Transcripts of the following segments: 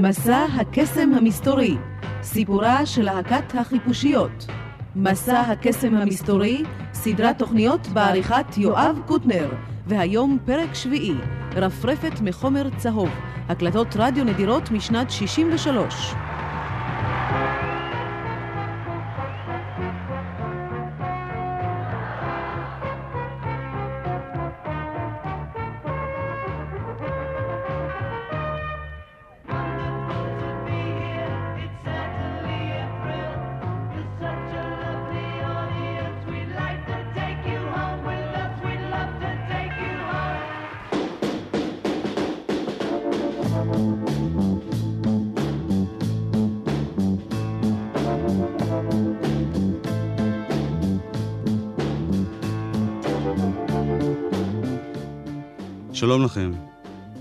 מסע הקסם המסתורי, סיפורה של להקת החיפושיות. מסע הקסם המסתורי, סדרת תוכניות בעריכת יואב קוטנר, והיום פרק שביעי, רפרפת מחומר צהוב, הקלטות רדיו נדירות משנת 63. שלום לכם.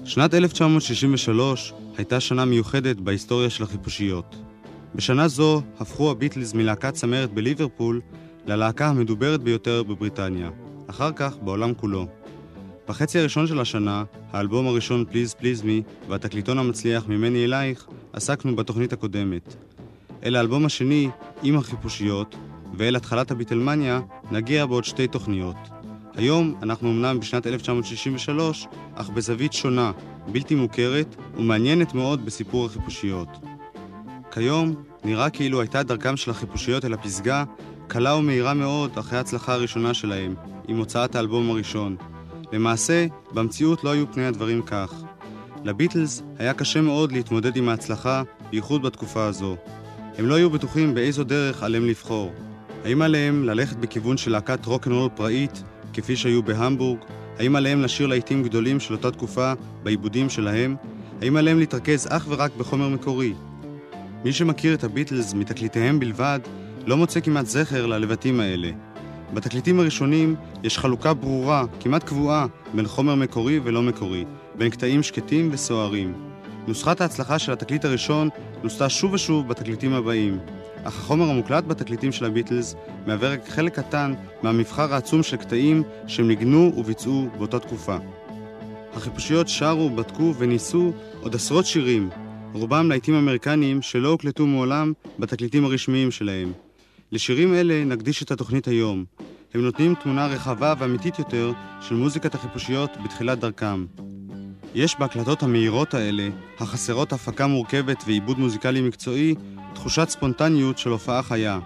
שנת 1963 הייתה שנה מיוחדת בהיסטוריה של החיפושיות. בשנה זו הפכו הביטלס מלהקת צמרת בליברפול ללהקה המדוברת ביותר בבריטניה, אחר כך בעולם כולו. בחצי הראשון של השנה, האלבום הראשון "פליז פליז מי" והתקליטון המצליח "ממני אלייך" עסקנו בתוכנית הקודמת. אל האלבום השני, עם החיפושיות, ואל התחלת הביטלמניה, נגיע בעוד שתי תוכניות. היום אנחנו אמנם בשנת 1963, אך בזווית שונה, בלתי מוכרת ומעניינת מאוד בסיפור החיפושיות. כיום נראה כאילו הייתה דרכם של החיפושיות אל הפסגה קלה ומהירה מאוד אחרי ההצלחה הראשונה שלהם, עם הוצאת האלבום הראשון. למעשה, במציאות לא היו פני הדברים כך. לביטלס היה קשה מאוד להתמודד עם ההצלחה, בייחוד בתקופה הזו. הם לא היו בטוחים באיזו דרך עליהם לבחור. האם עליהם ללכת בכיוון של להקת רוקנרול פראית, כפי שהיו בהמבורג? האם עליהם לשיר להיטים גדולים של אותה תקופה בעיבודים שלהם? האם עליהם להתרכז אך ורק בחומר מקורי? מי שמכיר את הביטלס מתקליטיהם בלבד, לא מוצא כמעט זכר ללבטים האלה. בתקליטים הראשונים יש חלוקה ברורה, כמעט קבועה, בין חומר מקורי ולא מקורי, בין קטעים שקטים וסוערים. נוסחת ההצלחה של התקליט הראשון נוסתה שוב ושוב בתקליטים הבאים. אך החומר המוקלט בתקליטים של הביטלס מהווה רק חלק קטן מהמבחר העצום של קטעים שהם ניגנו וביצעו באותה תקופה. החיפושיות שרו, בדקו וניסו עוד עשרות שירים, רובם להיטים אמריקניים שלא הוקלטו מעולם בתקליטים הרשמיים שלהם. לשירים אלה נקדיש את התוכנית היום. הם נותנים תמונה רחבה ואמיתית יותר של מוזיקת החיפושיות בתחילת דרכם. יש בהקלטות המהירות האלה, החסרות הפקה מורכבת ועיבוד מוזיקלי מקצועי, תחושת ספונטניות של הופעה חיה.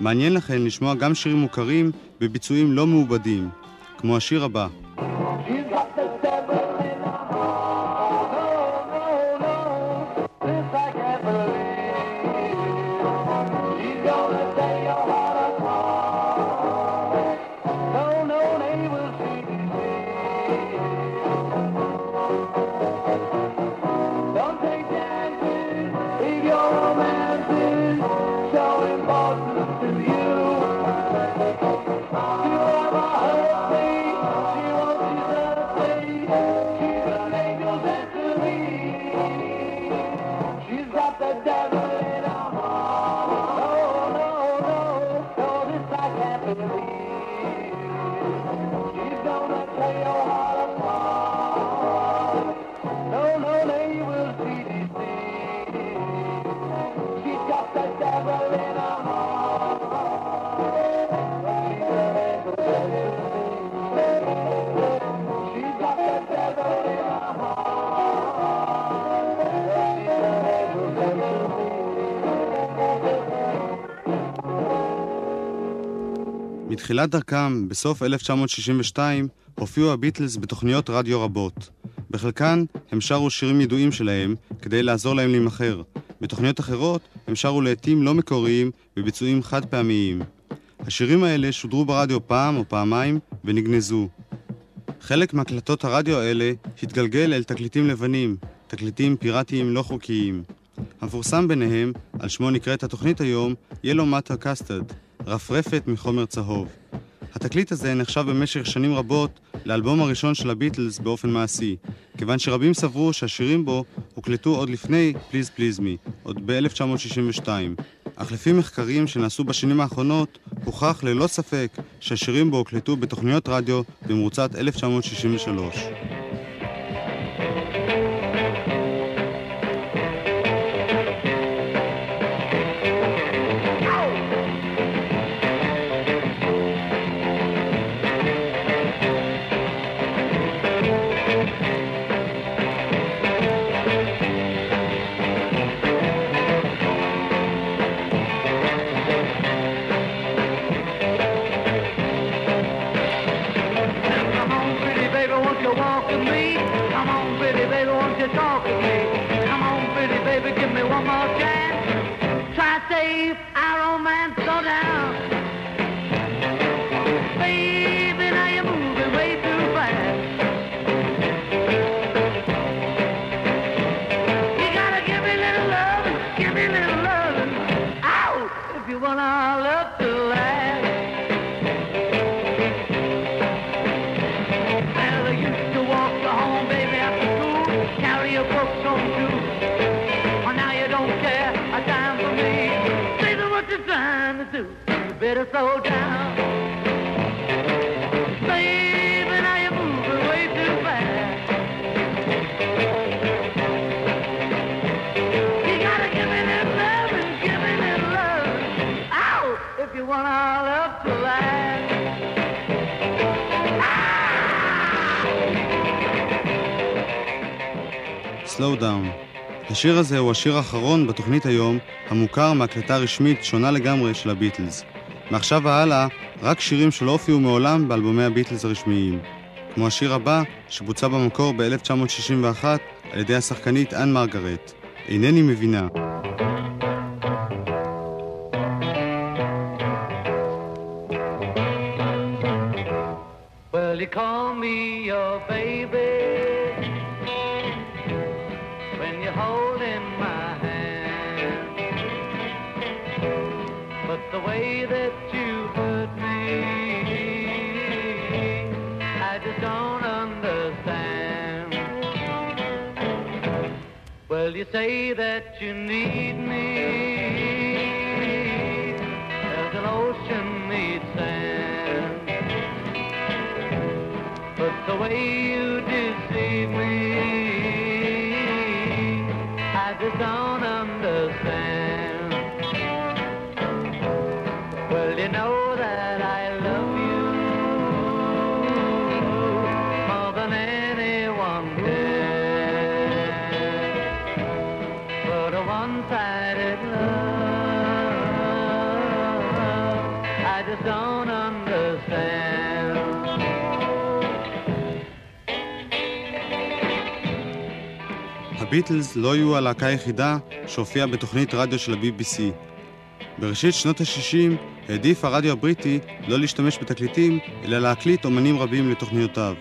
מעניין לכן לשמוע גם שירים מוכרים בביצועים לא מעובדים, כמו השיר הבא. בתחילת דרכם, בסוף 1962, הופיעו הביטלס בתוכניות רדיו רבות. בחלקן הם שרו שירים ידועים שלהם כדי לעזור להם להימכר. בתוכניות אחרות הם שרו לעיתים לא מקוריים בביצועים חד פעמיים. השירים האלה שודרו ברדיו פעם או פעמיים ונגנזו. חלק מהקלטות הרדיו האלה התגלגל אל תקליטים לבנים, תקליטים פיראטיים לא חוקיים. המפורסם ביניהם, על שמו נקראת התוכנית היום, Yellow Matter Custard, רפרפת מחומר צהוב. התקליט הזה נחשב במשך שנים רבות לאלבום הראשון של הביטלס באופן מעשי, כיוון שרבים סברו שהשירים בו הוקלטו עוד לפני "פליז פליז מי", עוד ב-1962. אך לפי מחקרים שנעשו בשנים האחרונות, הוכח ללא ספק שהשירים בו הוקלטו בתוכניות רדיו במרוצת 1963. Slow Down. השיר הזה הוא השיר האחרון בתוכנית היום, המוכר מהקלטה רשמית שונה לגמרי של הביטלס. מעכשיו והלאה, רק שירים שלא הופיעו מעולם באלבומי הביטלס הרשמיים. כמו השיר הבא, שבוצע במקור ב-1961 על ידי השחקנית אנ מרגרט. אינני מבינה. Well, you say that you need me as an ocean needs sand. But the way you deceive me, הביטלס לא היו הלהקה היחידה שהופיעה בתוכנית רדיו של ה-BBC. בראשית שנות ה-60 העדיף הרדיו הבריטי לא להשתמש בתקליטים, אלא להקליט אומנים רבים לתוכניותיו.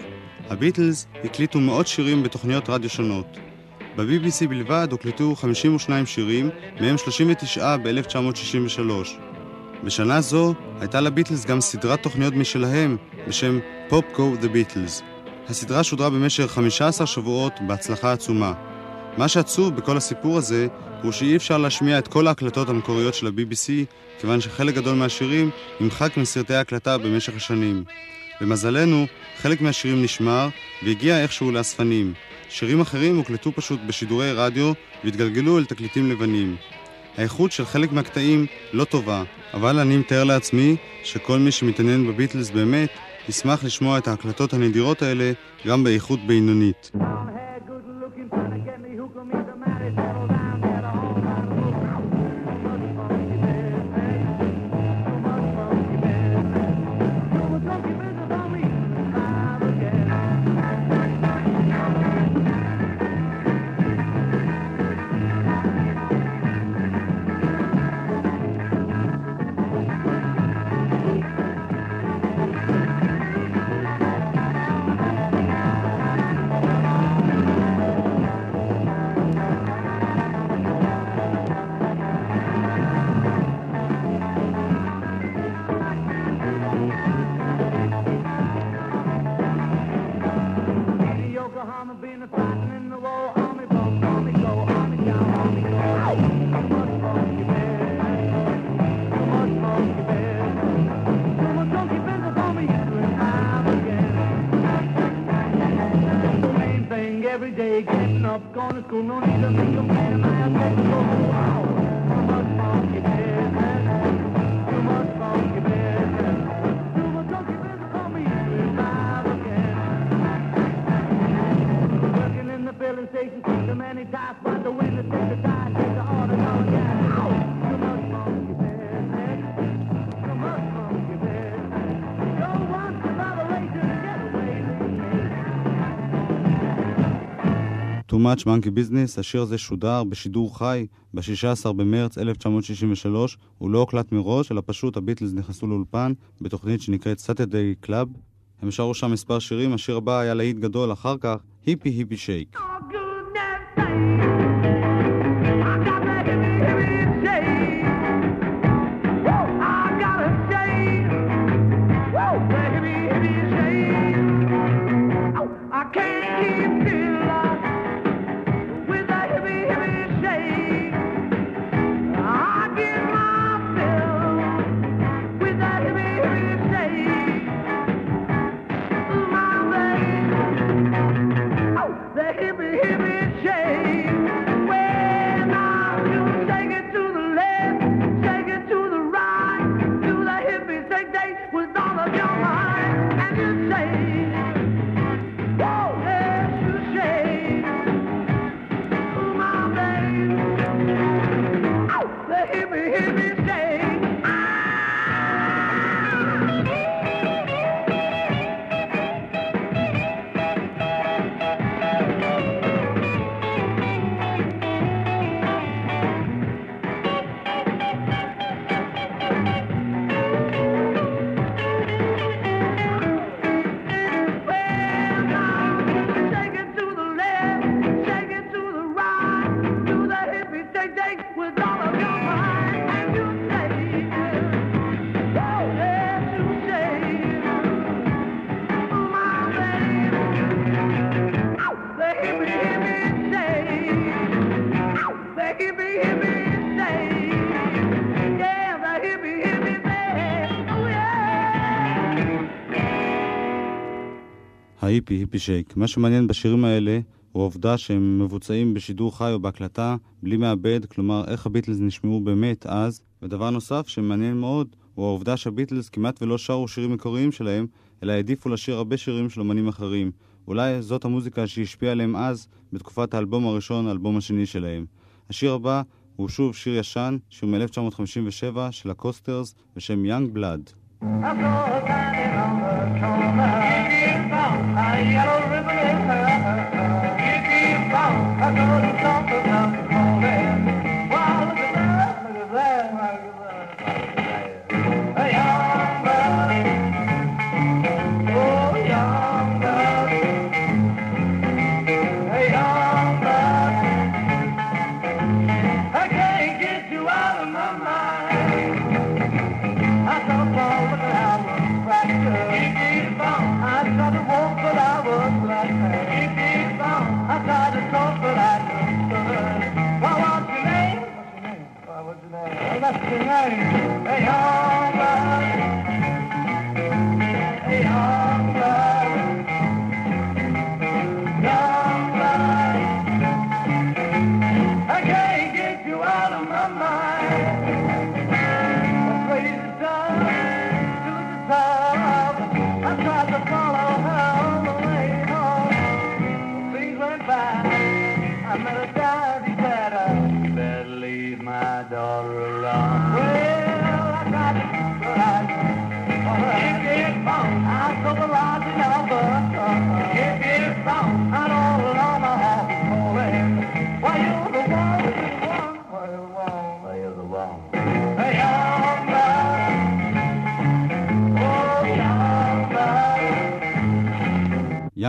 הביטלס הקליטו מאות שירים בתוכניות רדיו שונות. ב-BBC בלבד הוקלטו 52 שירים, מהם 39 ב-1963. בשנה זו הייתה לביטלס גם סדרת תוכניות משלהם בשם Pop Go The Beatles. הסדרה שודרה במשך 15 שבועות בהצלחה עצומה. מה שעצוב בכל הסיפור הזה הוא שאי אפשר להשמיע את כל ההקלטות המקוריות של ה-BBC, כיוון שחלק גדול מהשירים נמחק מסרטי ההקלטה במשך השנים. למזלנו, חלק מהשירים נשמר והגיע איכשהו לאספנים. שירים אחרים הוקלטו פשוט בשידורי רדיו והתגלגלו אל תקליטים לבנים. האיכות של חלק מהקטעים לא טובה, אבל אני מתאר לעצמי שכל מי שמתעניין בביטלס באמת ישמח לשמוע את ההקלטות הנדירות האלה גם באיכות בינונית. con un hilo que yo me Much Monkey Business, השיר הזה שודר בשידור חי ב-16 במרץ 1963, הוא לא הוקלט מראש, אלא פשוט הביטלס נכנסו לאולפן בתוכנית שנקראת Saturday Club. הם שרו שם מספר שירים, השיר הבא היה להיט גדול אחר כך, היפי היפי שייק. Hippy Shake. מה שמעניין בשירים האלה הוא העובדה שהם מבוצעים בשידור חי או בהקלטה בלי מעבד, כלומר איך הביטלס נשמעו באמת אז. ודבר נוסף שמעניין מאוד הוא העובדה שהביטלס כמעט ולא שרו שירים מקוריים שלהם, אלא העדיפו לשיר הרבה שירים של אמנים אחרים. אולי זאת המוזיקה שהשפיעה עליהם אז, בתקופת האלבום הראשון, האלבום השני שלהם. השיר הבא הוא שוב שיר ישן, שהוא מ-1957 של ה Coasters בשם Young Blood. A yellow ribbon, in her. it keeps on, a golden song.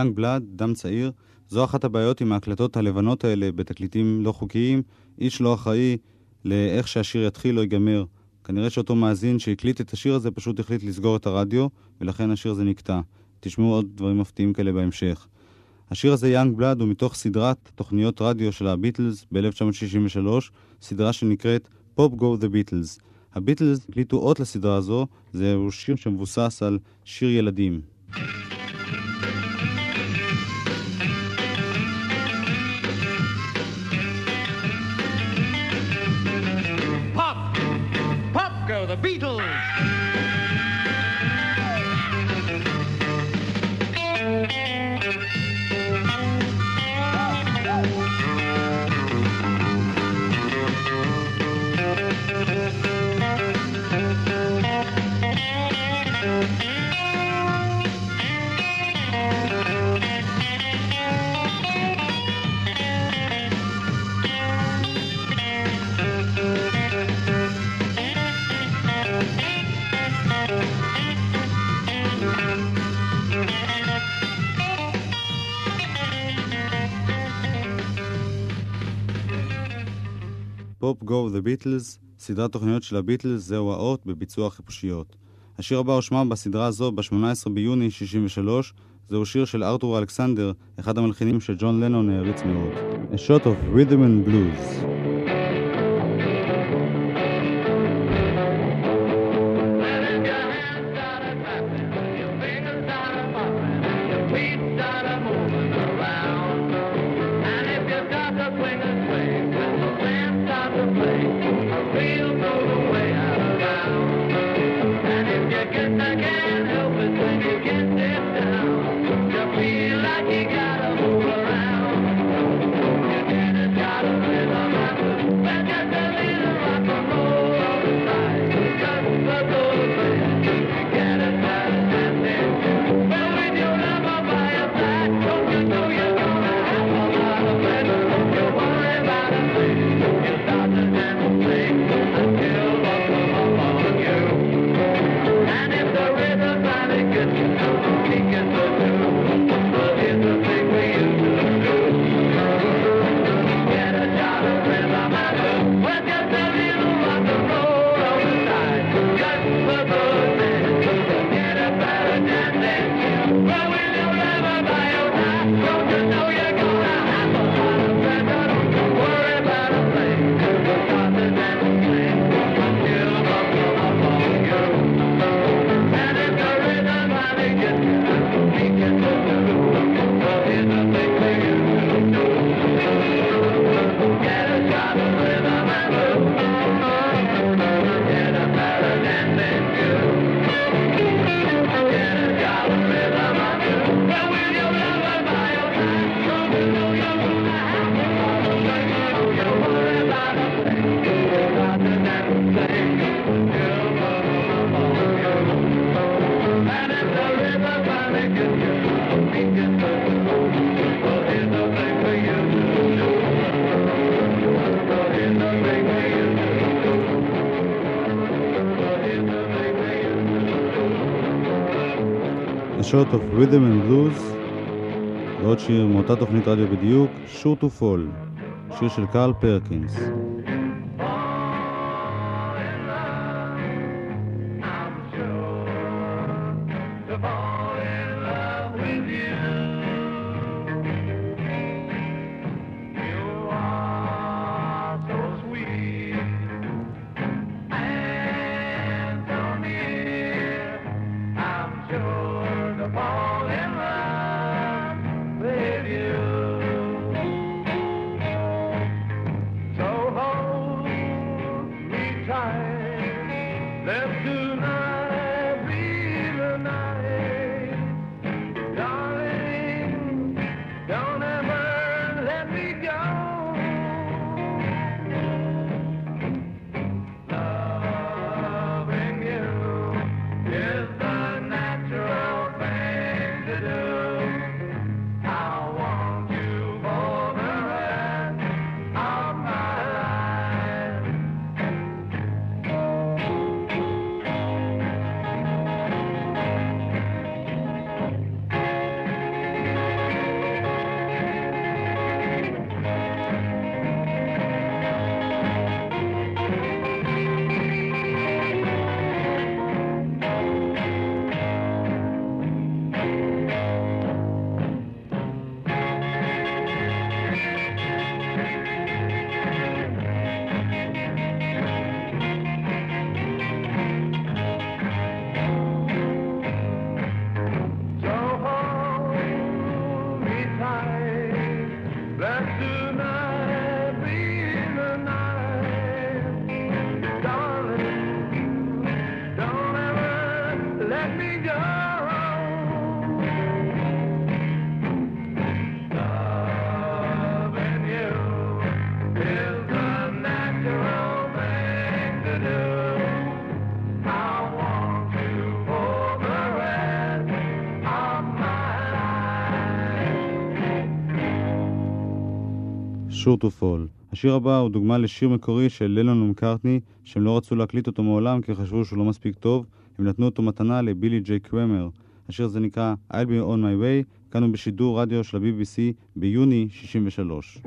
Young Blood, דם צעיר, זו אחת הבעיות עם ההקלטות הלבנות האלה בתקליטים לא חוקיים. איש לא אחראי לאיך שהשיר יתחיל או ייגמר. כנראה שאותו מאזין שהקליט את השיר הזה פשוט החליט לסגור את הרדיו, ולכן השיר הזה נקטע. תשמעו עוד דברים מפתיעים כאלה בהמשך. השיר הזה, Young Blood, הוא מתוך סדרת תוכניות רדיו של הביטלס ב-1963, סדרה שנקראת Pop Go the Beatles. הביטלס הקליטו אות לסדרה הזו, זהו שיר שמבוסס על שיר ילדים. the Beatles. Stop Go The Beatles, סדרת תוכניות של הביטלס, זהו האות, בביצוע חיפושיות. השיר הבא הושמע בסדרה הזו ב-18 ביוני 63, זהו שיר של ארתור אלכסנדר, אחד המלחינים שג'ון לנון העריץ מאוד. A Shot of Rhythm and Blues. חדשות of rhythm and blues ועוד שיר מאותה תוכנית רדיו בדיוק, sure to fall, שיר של קרל פרקינס. sure to fall. השיר הבא הוא דוגמה לשיר מקורי של לילון ומקארטני, שהם לא רצו להקליט אותו מעולם כי חשבו שהוא לא מספיק טוב, הם נתנו אותו מתנה לבילי ג'יי קרמר. השיר הזה נקרא I'll be on my way, כאן הוא בשידור רדיו של ה-BBC ביוני 63.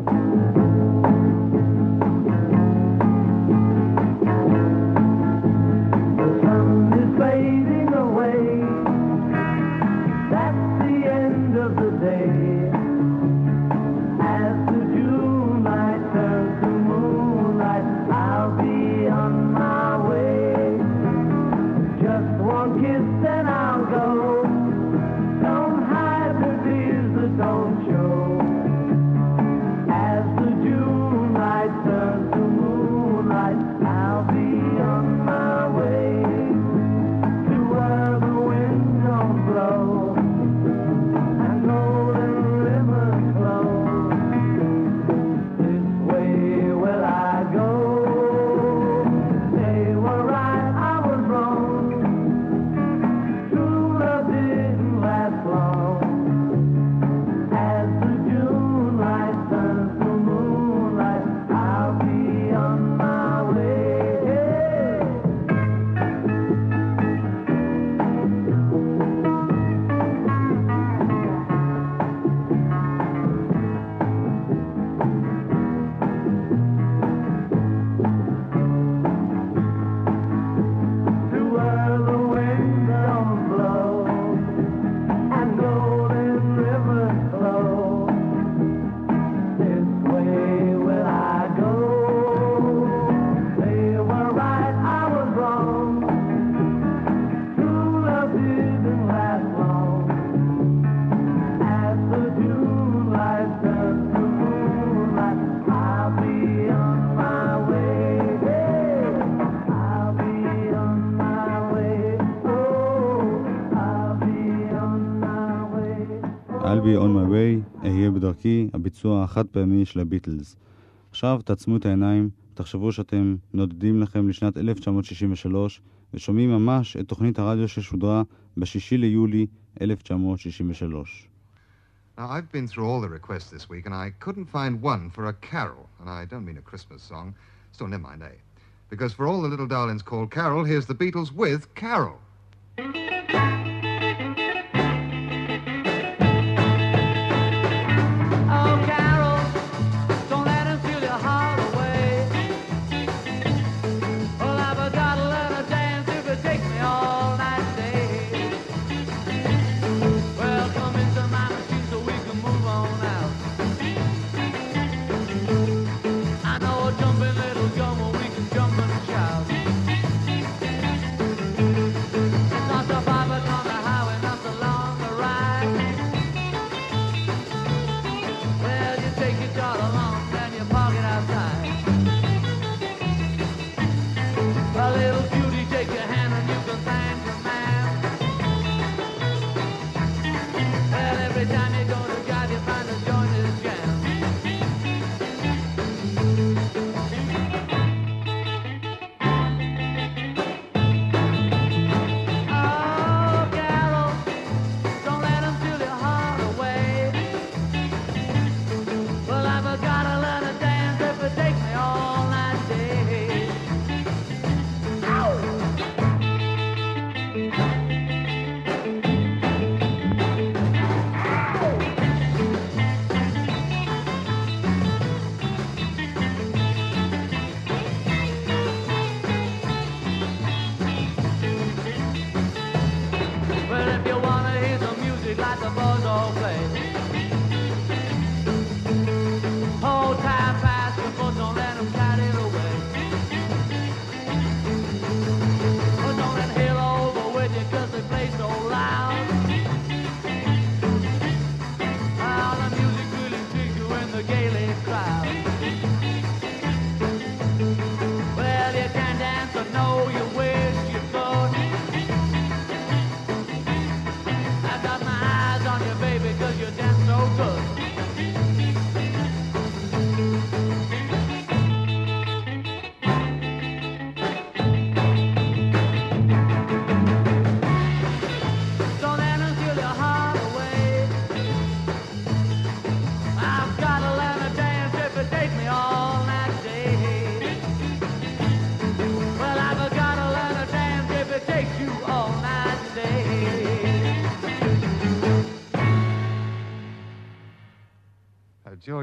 הביצוע החד פעמי של הביטלס. עכשיו תעצמו את העיניים, תחשבו שאתם נודדים לכם לשנת 1963 ושומעים ממש את תוכנית הרדיו ששודרה ליולי 1963. Now, I've been through all the requests this week, and I couldn't find one for a carol. And I don't mean a Christmas song. Still, never mind, eh? Because for all the little darlings called Carol, here's the Beatles with Carol.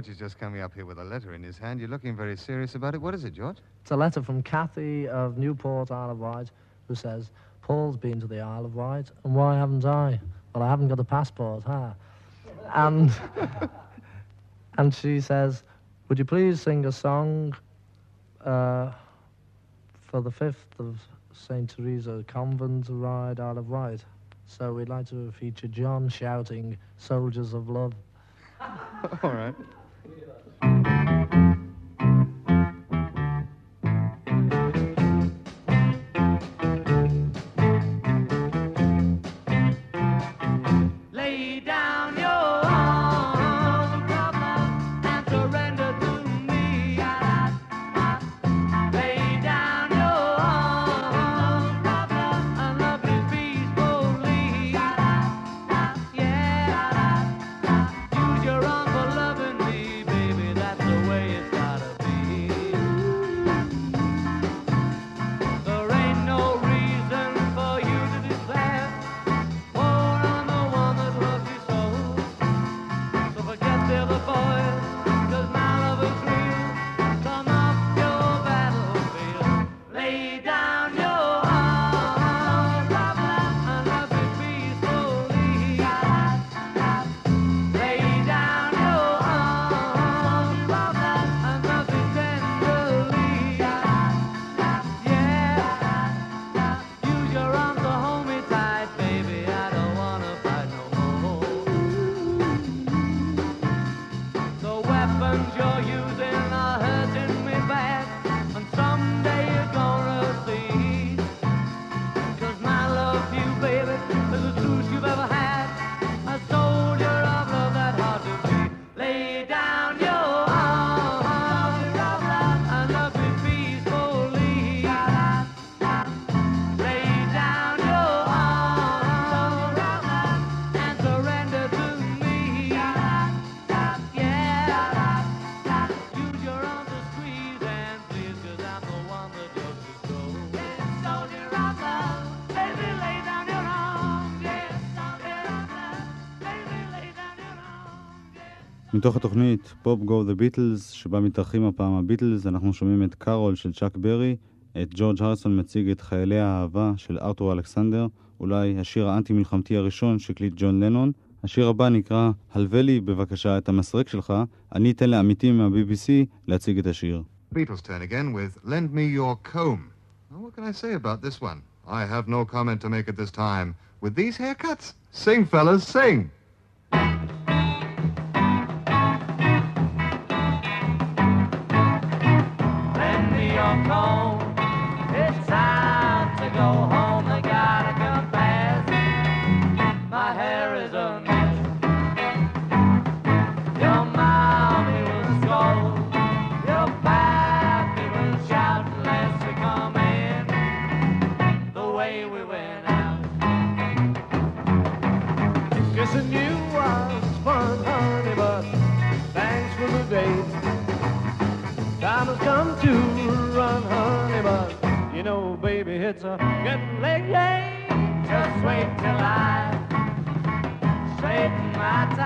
George is just coming up here with a letter in his hand. You're looking very serious about it. What is it, George? It's a letter from Kathy of Newport, Isle of Wight, who says, Paul's been to the Isle of Wight, and why haven't I? Well, I haven't got a passport, huh? And, and she says, would you please sing a song uh, for the 5th of St. Teresa Convent Ride Isle of Wight? So we'd like to feature John shouting, Soldiers of Love. All right. Thank you. מתוך התוכנית Pop Go the Beatles, שבה מתארחים הפעם הביטלס, אנחנו שומעים את קארול של צ'אק ברי, את ג'ורג' הריסון מציג את חיילי האהבה של ארתור אלכסנדר, אולי השיר האנטי-מלחמתי הראשון שהקליט ג'ון לנון. השיר הבא נקרא "הלווה לי בבקשה את המסרק שלך", אני אתן לעמיתים מה-BBC להציג את השיר. Beatles turn again with Lend Me Your Comb. Now, what can I say about this one? I have no comment to make at this time. With these haircuts, sing, fellas, sing.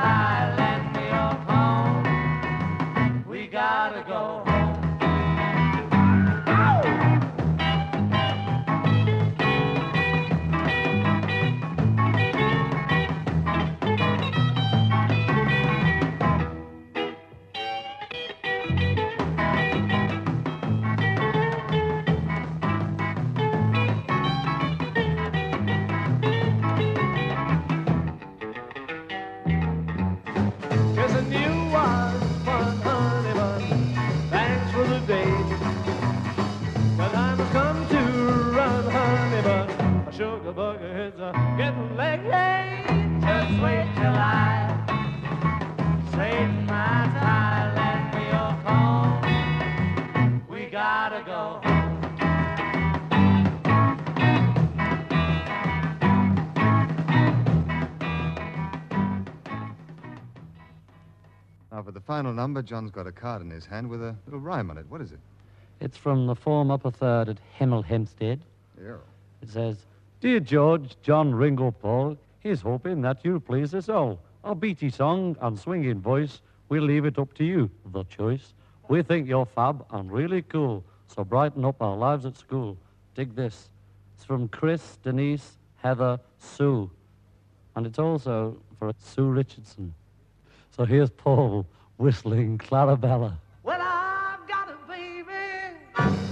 alive. final number. John's got a card in his hand with a little rhyme on it. What is it? It's from the form upper third at Hemel Hempstead. Yeah. It says, Dear George, John Ringle Paul, He's hoping that you'll please us all. Our beaty song and swinging voice, we'll leave it up to you, the choice. We think you're fab and really cool, so brighten up our lives at school. Dig this. It's from Chris, Denise, Heather, Sue. And it's also for Sue Richardson. So here's Paul whistling Clarabella. Well, I've got a baby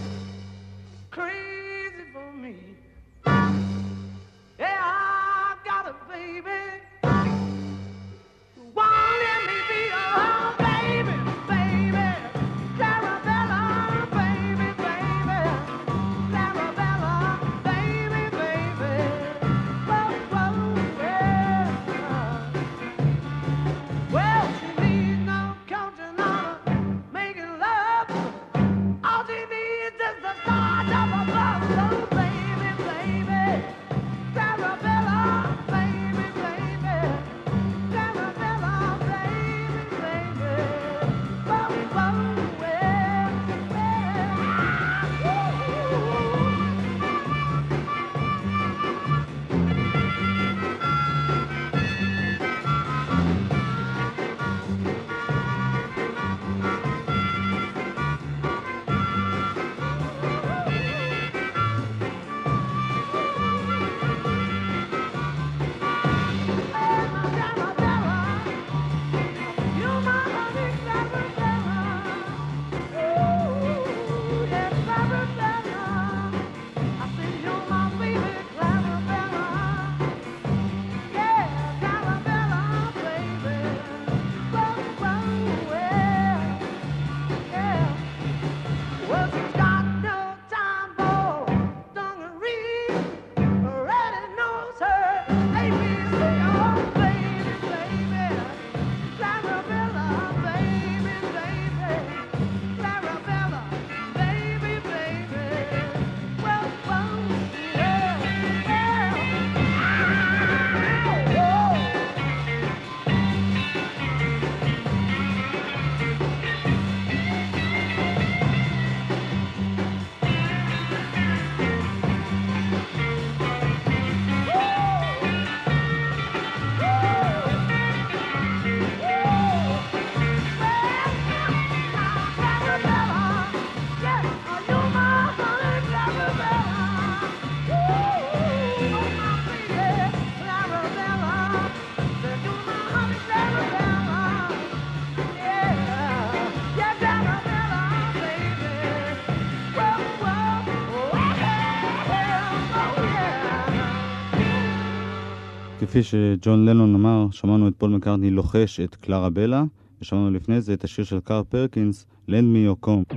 כפי שג'ון לנון אמר, שמענו את פול מקארטני לוחש את קלרה בלה, ושמענו לפני זה את השיר של קאר פרקינס, Lend me your comb.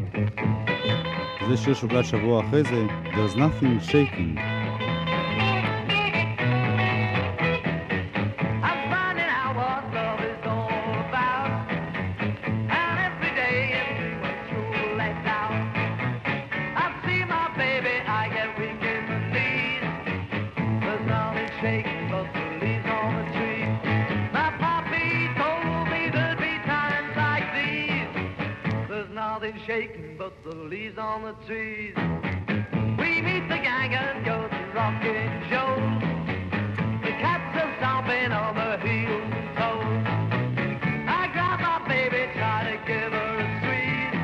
זה שיר שהוקלט שבוע אחרי זה, There's nothing shaking. On the trees. We meet the gang and go to rocking shows. The cats are stomping on the heels and toes. I grab my baby, try to give her a squeeze.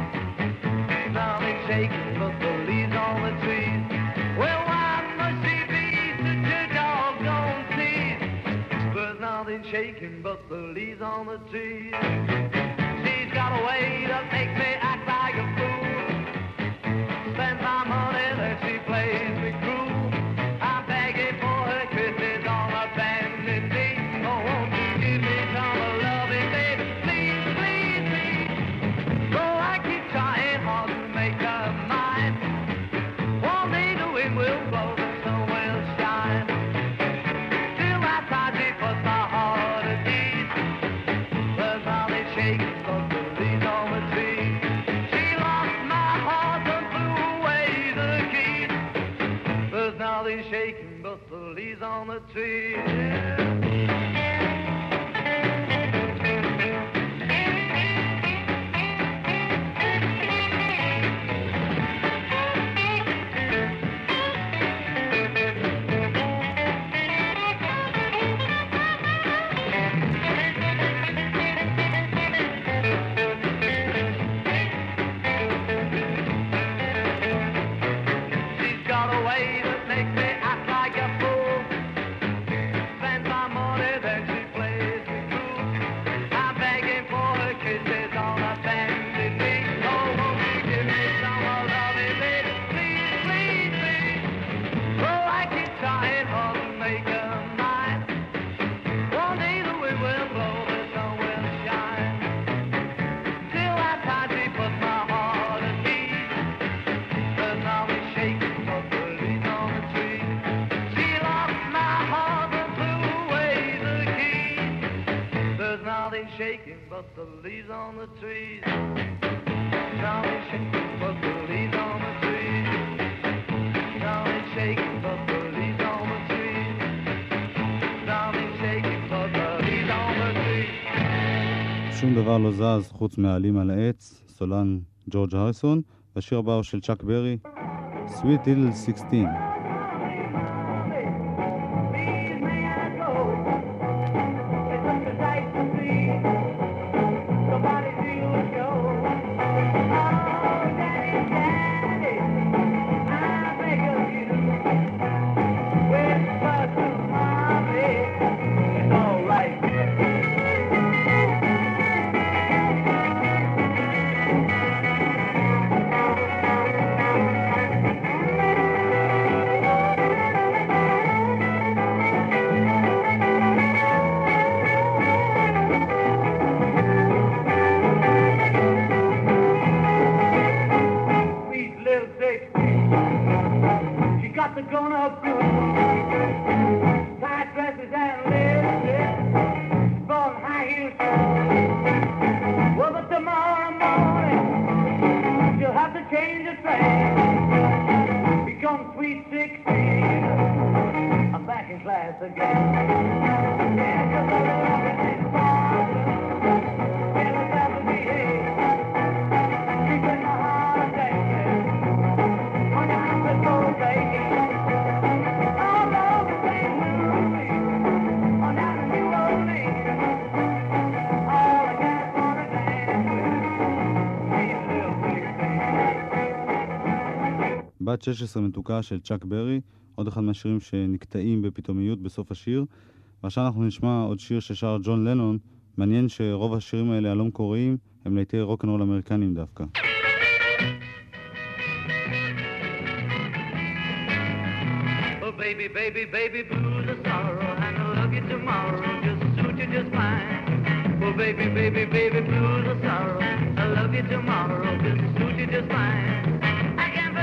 Nothing shaking but the leaves on the trees. Well, why must she be such a doggone tease? There's nothing shaking but the leaves on the trees. on the tree. לא זז חוץ מהעלים על העץ, סולן ג'ורג' הריסון, והשיר הבא הוא של צ'אק ברי, Sweet Little 16. בת 16 מתוקה של צ'אק ברי, עוד אחד מהשירים שנקטעים בפתאומיות בסוף השיר. ועכשיו אנחנו נשמע עוד שיר ששר ג'ון לנון. מעניין שרוב השירים האלה הלא מקוריים הם לעיתי רוקנרול אמריקנים דווקא. Oh, baby, baby, baby blues are sorrow, and I'll love you tomorrow, just suit you just fine. Oh, baby, baby, baby blues are sorrow, I love you tomorrow, just suit you just fine.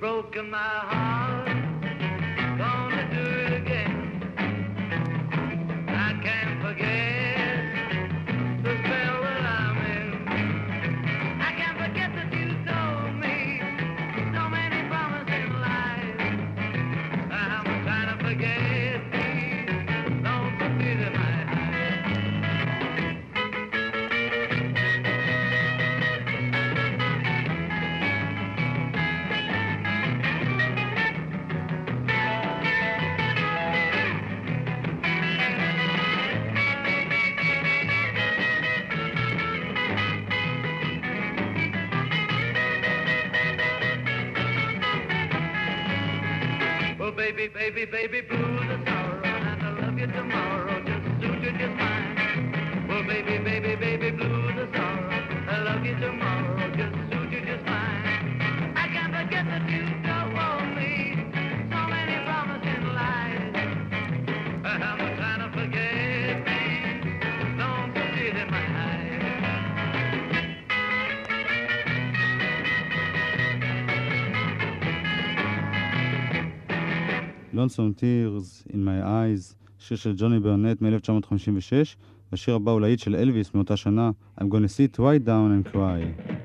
broken my heart. baby blue. Lonesome Tears in My Eyes, שיר של ג'וני ברנט מ-1956, והשיר הבא הוא להיט של אלוויס מאותה שנה, I'm gonna sit right down and cry.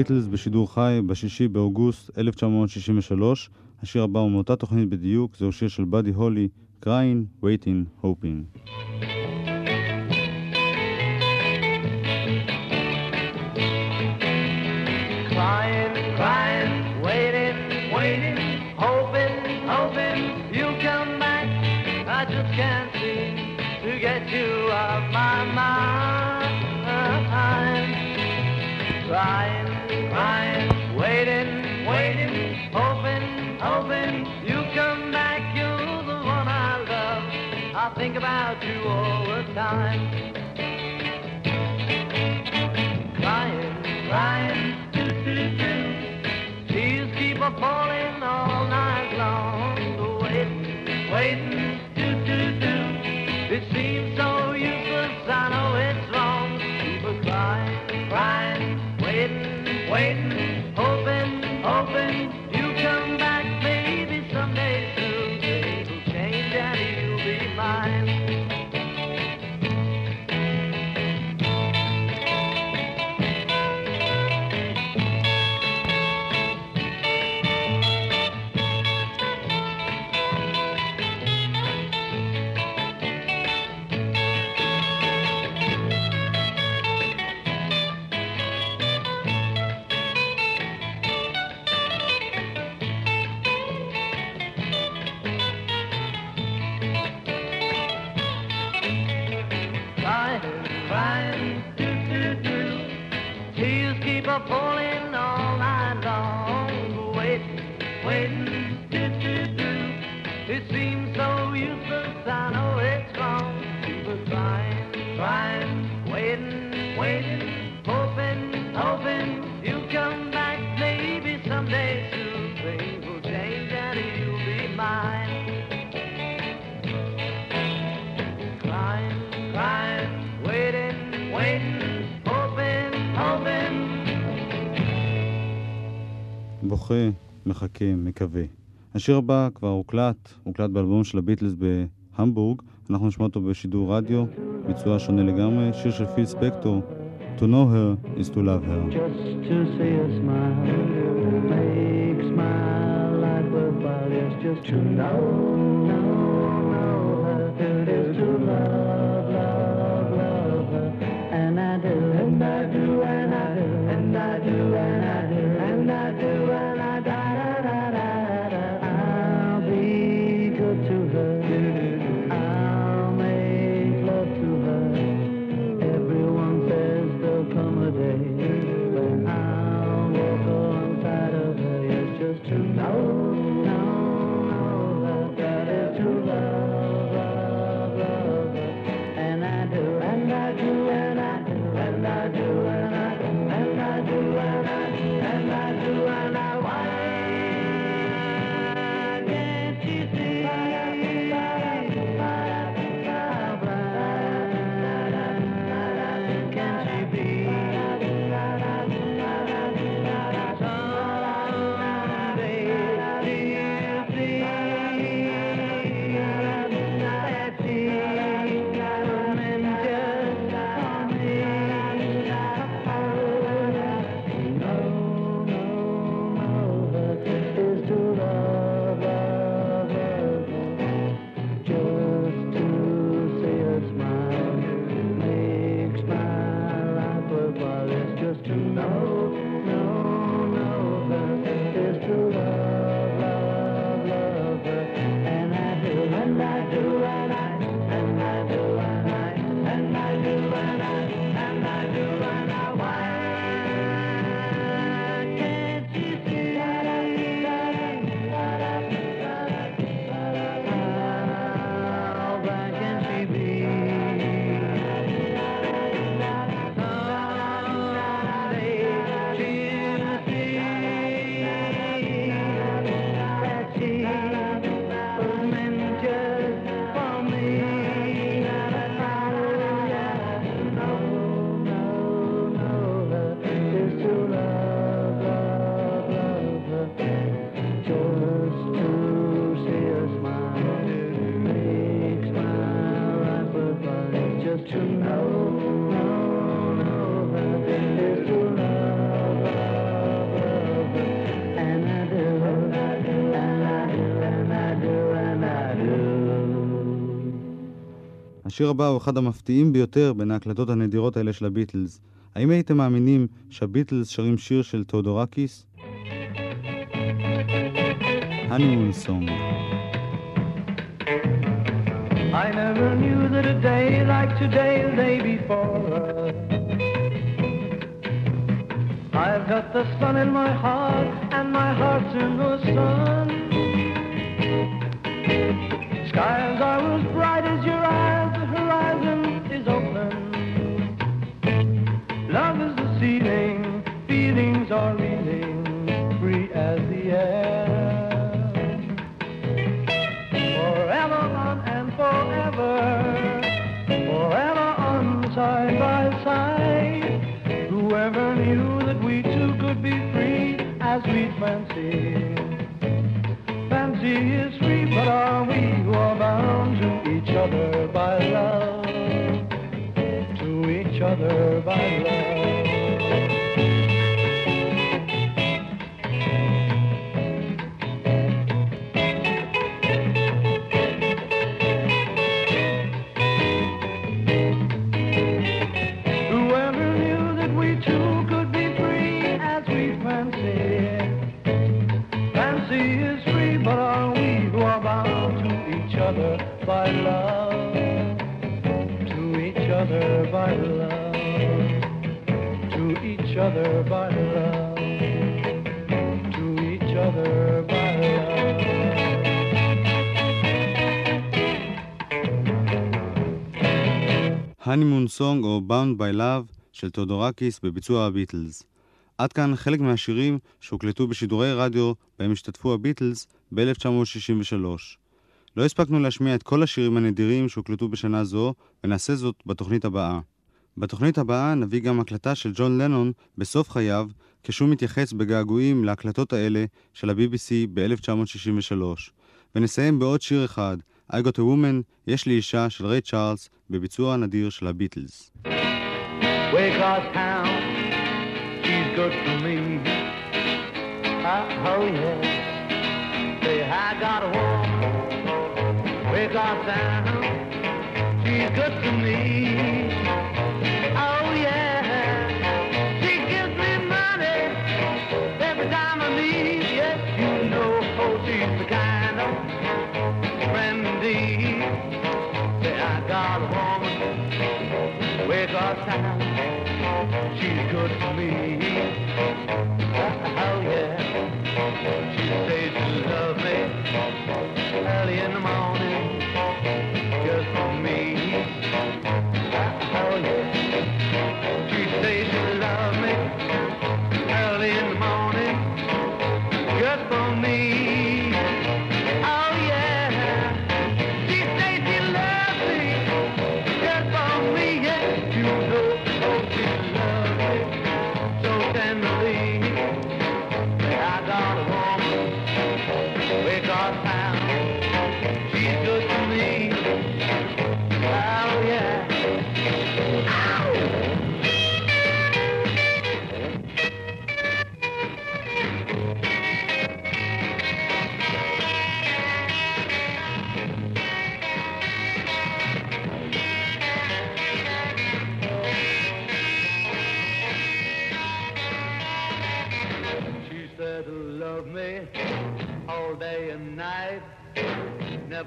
הביטלס בשידור חי בשישי באוגוסט 1963. השיר הבא הוא מאותה תוכנית בדיוק, זהו שיר של באדי הולי, Crying, Waiting, Hoping. Crying, crying. Think about you all the time. Crying, crying, do do do. tears keep a falling. All זוכה, מחכים, מקווה. השיר הבא כבר הוקלט, הוקלט באלבום של הביטלס בהמבורג, אנחנו נשמע אותו בשידור רדיו, ביצוע שונה לגמרי, שיר של פיל ספקטור, To know her is to love her. Just to see a smile makes my life worthwhile, yes, just to know, know, know her, it is to love, love, love her, and I do, and I do. השיר הבא הוא אחד המפתיעים ביותר בין ההקלטות הנדירות האלה של הביטלס. האם הייתם מאמינים שהביטלס שרים שיר של תאודורקיס? הנימון סונג. I never knew that a day like today, the day before us. I've got the sun in my heart, and my heart's in the sun. Skies are as bright as your eyes, horizon is open. Love is the ceiling, feelings are reeling, free as the air. Forever on and forever, forever on side by side. Whoever knew that we two could be free as we fancy. Fancy is free, but are we who are bound to each other by love? To each other by love. הנימון סונג או Bound by Love של תאודורקיס בביצוע הביטלס. עד כאן חלק מהשירים שהוקלטו בשידורי רדיו בהם השתתפו הביטלס ב-1963. לא הספקנו להשמיע את כל השירים הנדירים שהוקלטו בשנה זו, ונעשה זאת בתוכנית הבאה. בתוכנית הבאה נביא גם הקלטה של ג'ון לנון בסוף חייו, כשהוא מתייחס בגעגועים להקלטות האלה של ה-BBC ב-1963. ונסיים בעוד שיר אחד, I Got a Woman, יש לי אישה של ריי צ'ארלס, בביצוע נדיר של הביטלס. Waycross town, she's good for me. Uh, oh yeah, say I got a woman. Waycross town, she's good to me.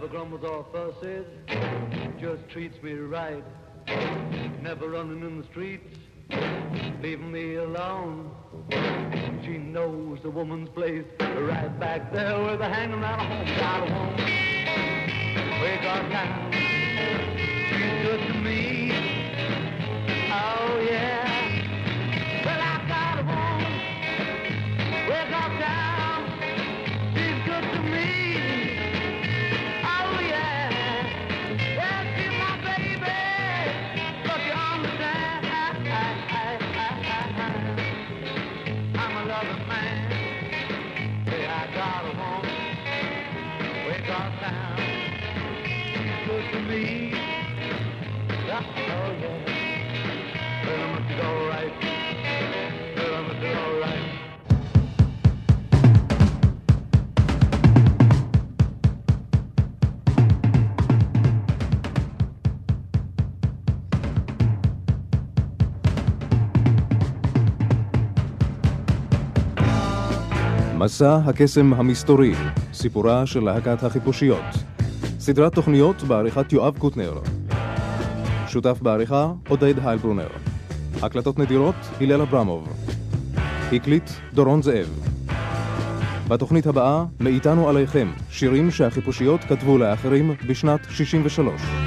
Never grumbles or fusses, just treats me right. Never running in the streets, leaving me alone. She knows the woman's place right back there where they're hanging a home. Got a woman, wake up town. me. Yeah, oh yeah. But I must go right. But I must go right. מסע הקסם המסתורי, סיפורה של להקת החיפושיות, סדרת תוכניות בעריכת יואב קוטנר. שותף בעריכה עודד היילברונר. הקלטות נדירות הלל אברמוב. הקליט דורון זאב. בתוכנית הבאה, מאיתנו עליכם, שירים שהחיפושיות כתבו לאחרים בשנת 63.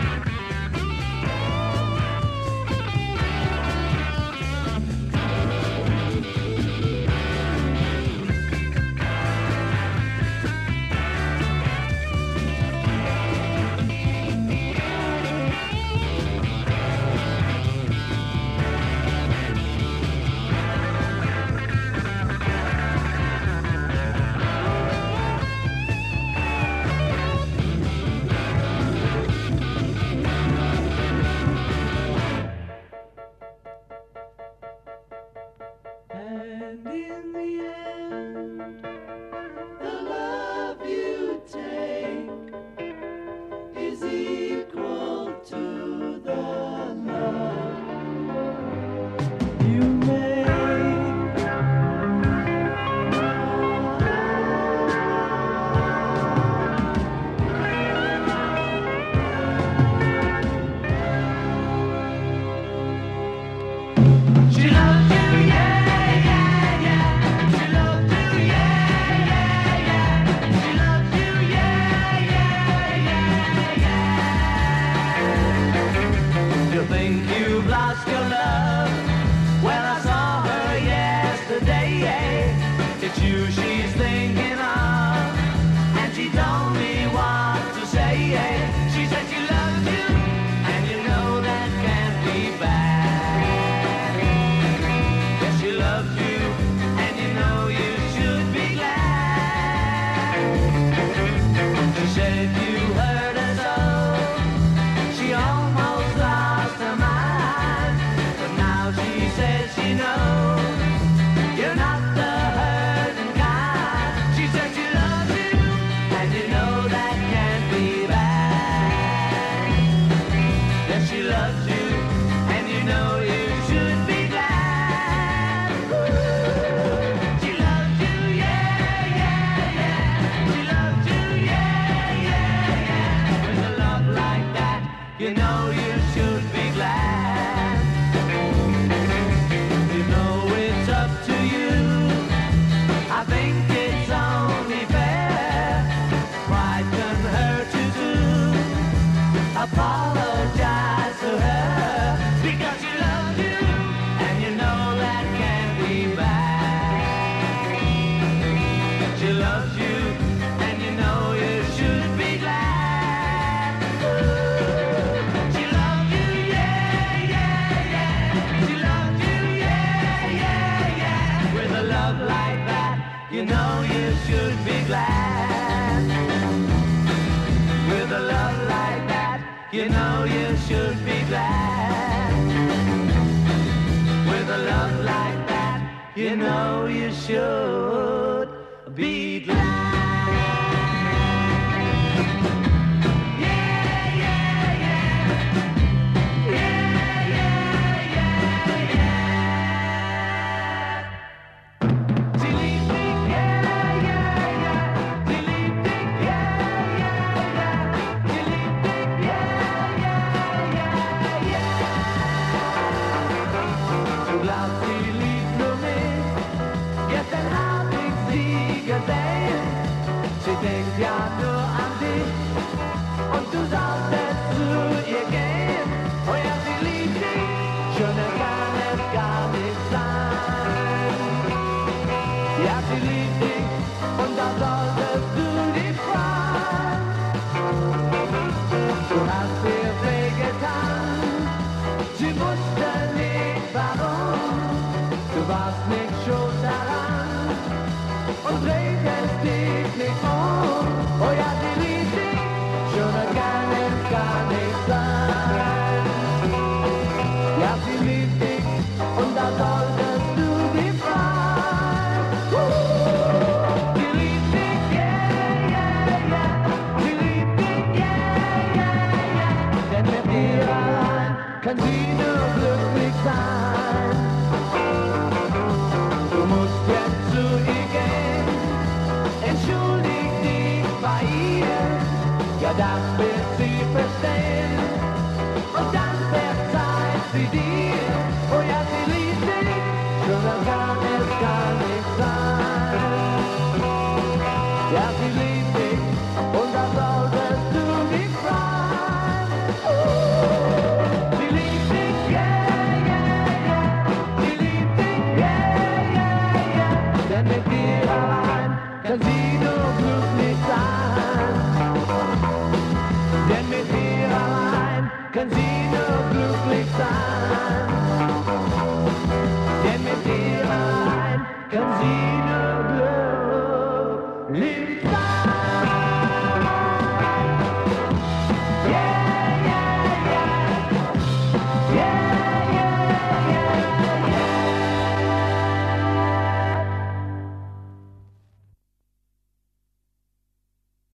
Grazie. feel